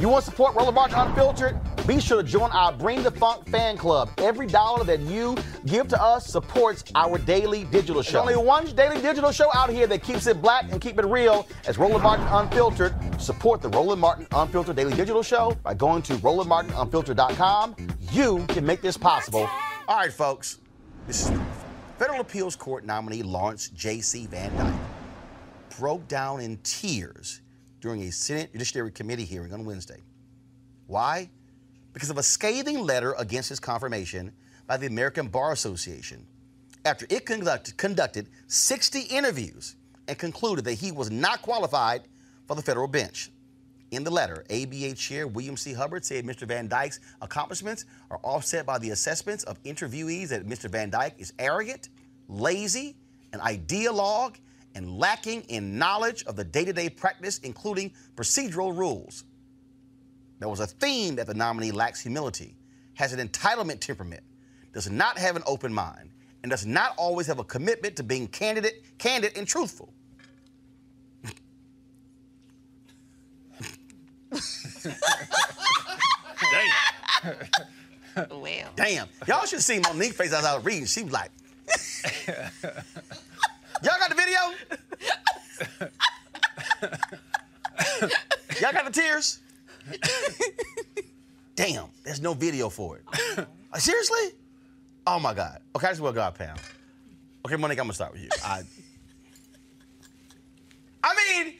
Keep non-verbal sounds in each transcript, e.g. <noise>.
You want to support Roland Martin Unfiltered? Be sure to join our Bring the Funk fan club. Every dollar that you give to us supports our daily digital show. There's only one daily digital show out here that keeps it black and keep it real as Roland Martin Unfiltered. Support the Roland Martin Unfiltered daily digital show by going to RolandMartinUnfiltered.com. You can make this possible. All right, folks. This is Federal Appeals Court nominee Lawrence J.C. Van Dyke broke down in tears during a Senate Judiciary Committee hearing on Wednesday. Why? Because of a scathing letter against his confirmation by the American Bar Association after it conduct, conducted 60 interviews and concluded that he was not qualified for the federal bench. In the letter, ABA Chair William C. Hubbard said Mr. Van Dyke's accomplishments are offset by the assessments of interviewees that Mr. Van Dyke is arrogant, lazy, an ideologue, and lacking in knowledge of the day to day practice, including procedural rules. There was a theme that the nominee lacks humility, has an entitlement temperament, does not have an open mind, and does not always have a commitment to being candid, candid and truthful. Damn. well. Damn. Y'all should see Monique's face as I was reading. She was like, <laughs> Y'all got the video? Y'all got the tears? Damn, there's no video for it. Uh, <laughs> seriously? Oh my God. Okay, I just want to go Pam. Okay, Monique, I'm gonna start with you. I, I mean,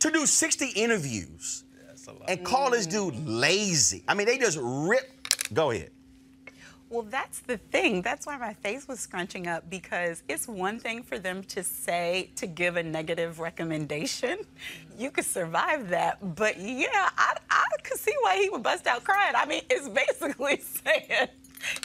to do 60 interviews and call this dude lazy. I mean, they just rip. Go ahead. Well, that's the thing. That's why my face was scrunching up because it's one thing for them to say, to give a negative recommendation. You could survive that. But yeah, I, I could see why he would bust out crying. I mean, it's basically <laughs> saying,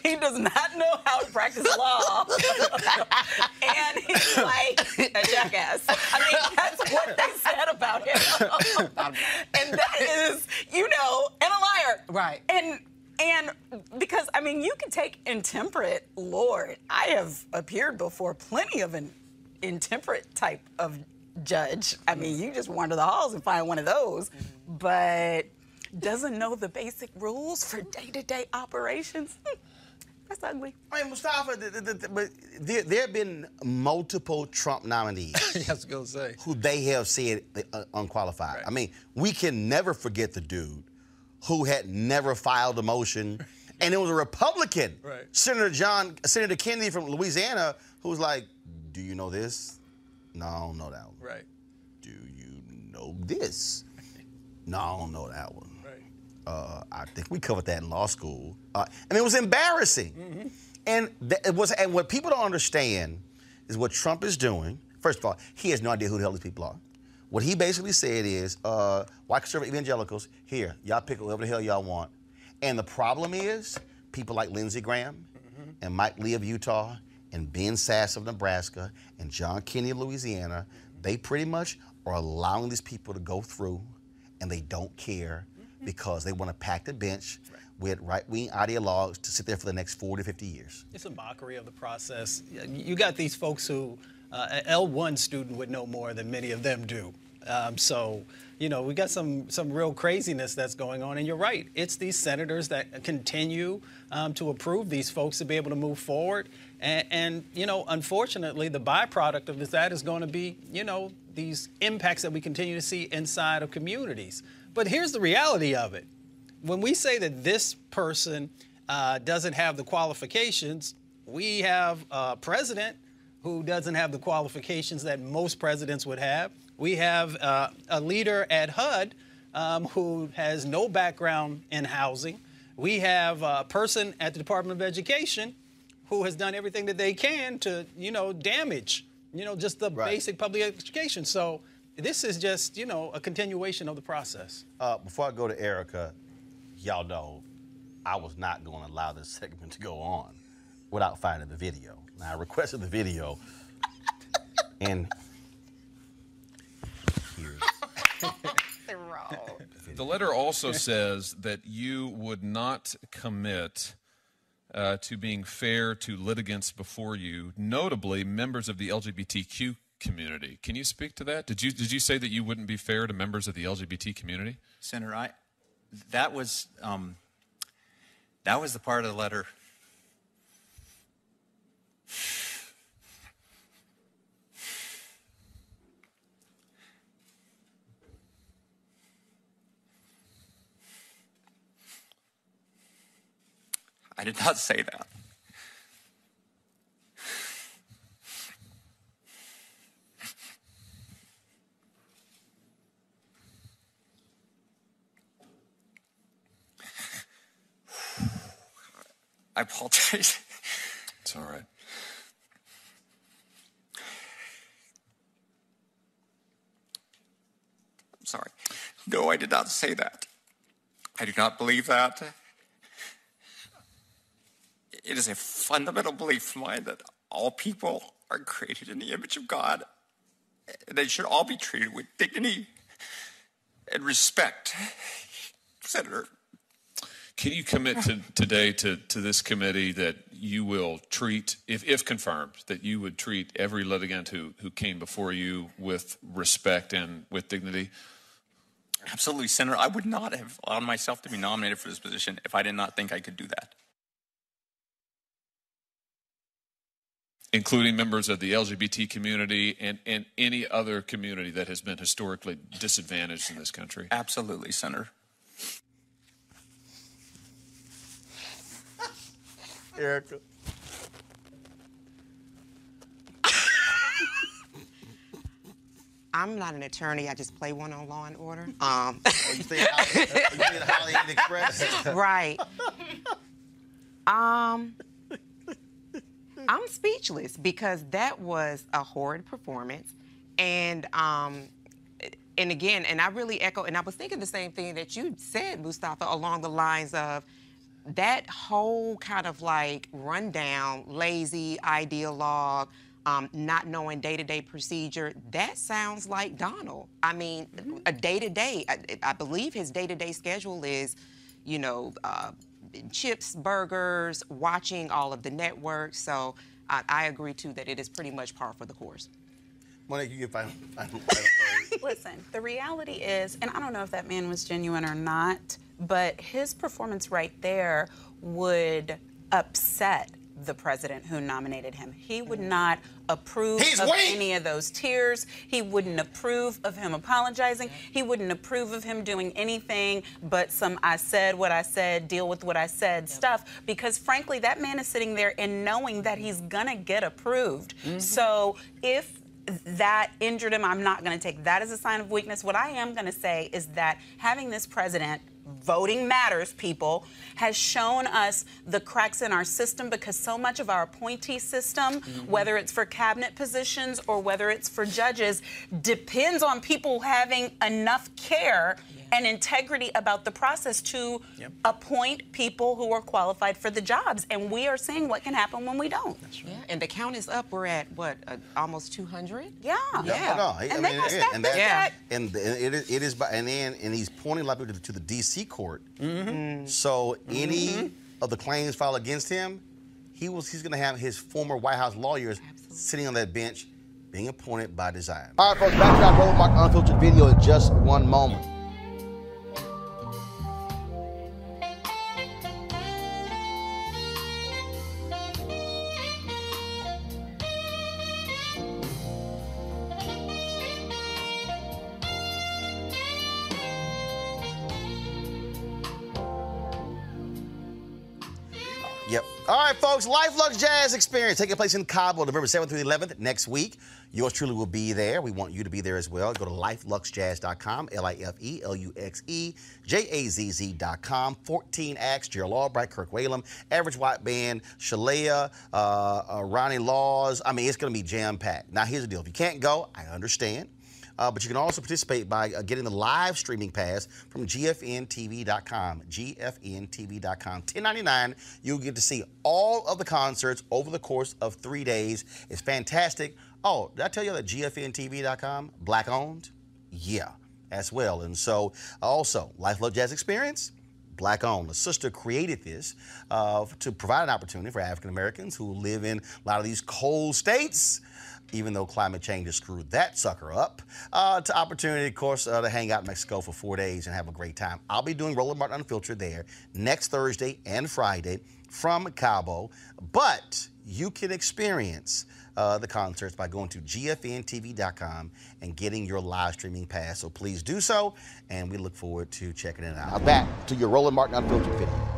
he does not know how to practice law. <laughs> and he's like a jackass. I mean, that's what they said about him. <laughs> and that is, you know, and a liar. Right. And and because I mean, you can take intemperate. Lord, I have appeared before plenty of an intemperate type of judge. I mean, you just wander the halls and find one of those, but doesn't know the basic rules for day-to-day operations. Hmm, That's ugly. I mean, Mustafa, th- th- th- but there, there have been multiple Trump nominees <laughs> I was gonna say. who they have said uh, unqualified. I mean, we can never forget the dude who had never filed a motion, <laughs> and it was a Republican, Right. Senator John, Senator Kennedy from Louisiana, who was like, "Do you know this? No, I don't know that one. Right. Do you know this? No, I don't know that one. Right. Uh, I think we covered that in law school. Uh, and it was embarrassing. Mm-hmm. And it was, and what people don't understand is what Trump is doing. First of all, he has no idea who the hell these people are. What he basically said is, uh, white conservative evangelicals, here, y'all pick whoever the hell y'all want. And the problem is, people like Lindsey Graham Mm-hmm. and Mike Lee of Utah and Ben Sass of Nebraska and John Kennedy of Louisiana, they pretty much are allowing these people to go through and they don't care because they want to pack the bench with right-wing ideologues to sit there for the next 40, 50 years. It's a mockery of the process. You got these folks who, uh, an L1 student would know more than many of them do. Um, so, you know, we got some some real craziness that's going on. And you're right, it's these senators that continue um, to approve these folks to be able to move forward. And, and you know, unfortunately, the byproduct of that is going to be, you know, these impacts that we continue to see inside of communities. But here's the reality of it when we say that this person uh, doesn't have the qualifications, we have a president who doesn't have the qualifications that most presidents would have. We have uh, a leader at HUD um, who has no background in housing. We have a person at the Department of Education who has done everything that they can to, you know, damage, you know, just the basic public education. So this is just, you know, a continuation of the process. Uh, before I go to Erica, y'all know I was not going to allow this segment to go on without finding the video. Now, I requested the video, and here's <laughs> The letter also says that you would not commit uh, to being fair to litigants before you, notably members of the LGBTQ community. Can you speak to that? Did you did you say that you wouldn't be fair to members of the LGBT community? Senator, I that was um, that was the part of the letter. I did not say that. I apologize. It's all right. I'm sorry. No, I did not say that. I do not believe that. It is a fundamental belief of mine that all people are created in the image of God. and They should all be treated with dignity and respect. Senator, Can you commit to, today to, to this committee that you will treat, if, if confirmed, that you would treat every litigant who, who came before you with respect and with dignity? absolutely, Senator. I would not have allowed myself to be nominated for this position if I did not think I could do that. Including members of the LGBT community and, and any other community that has been historically disadvantaged in this country? Absolutely, Senator. Erica. I'm not an attorney. I just play one on Law and Order. <laughs> Um, Oh, you stay at Holiday, you stay at Inn Express? <laughs> right. Um, I'm speechless because that was a horrid performance, and um, and again, and I really echo, and I was thinking the same thing that you said, Mustafa, along the lines of that whole kind of like rundown, lazy ideologue, um, not knowing day-to-day procedure. That sounds like Donald. I mean, a day-to-day. I, I believe his day-to-day schedule is, you know, uh, chips, burgers, watching all of the networks. So I, I agree too that it is pretty much par for the course. Monique, you can find, find, find Listen, the reality is, and I don't know if that man was genuine or not, but his performance right there would upset the president who nominated him. He would mm. not approve He's of weak. any of those tears. He wouldn't approve of him apologizing. He wouldn't approve of him doing anything but some I said what I said, deal with what I said stuff because frankly that man is sitting there and knowing that he's going to get approved. Mm-hmm. So if that injured him, I'm not going to take that as a sign of weakness. What I am going to say is that having this president voting matters, people, has shown us the cracks in our system because so much of our appointee system, mm-hmm. whether it's for cabinet positions or whether it's for judges, depends on people having enough care and integrity about the process to appoint people who are qualified for the jobs. And we are seeing what can happen when we don't. Yeah, and the count is up. We're at what, uh, almost 200? Yeah. Yeah. No, I And mean, they must yeah, have and that, back. and the- it is, it is by, and then and he's pointing a lot of people to, to the D.C. court. Mm-hmm. So any of the claims filed against him, he was he's going to have his former White House lawyers sitting on that bench, being appointed by design. All right, folks, back to our Roland Martin Unfiltered video in just one moment. All right, folks. Life Luxe Jazz Experience taking place in Cabo, November 7th through the 11th next week. Yours truly will be there. We want you to be there as well. Go to lifeluxjazz.com, L I F E L U X E J A Z Z.com. 14 acts Gerald Albright, Kirk Whalum, Average White Band, Shalea, uh, uh, Ronnie Laws. I mean, it's going to be jam packed. Now, here's the deal if you can't go, I understand. Uh, but you can also participate by uh, getting the live streaming pass from gfntv.com. gfntv.com. 10.99. You'll get to see all of the concerts over the course of three days. It's fantastic. Oh, did I tell you that gfntv.com black owned? Yeah, as well. And so also Life Love Jazz Experience. Black owned. The sister created this uh, to provide an opportunity for African Americans who live in a lot of these cold states even though climate change has screwed that sucker up, uh, to opportunity, of course, uh, to hang out in Mexico for four days and have a great time. I'll be doing Roland Martin Unfiltered there next Thursday and Friday from Cabo, but you can experience uh, the concerts by going to gfntv.com and getting your live streaming pass. So please do so, and we look forward to checking it out. Now back to your Roland Martin Unfiltered video.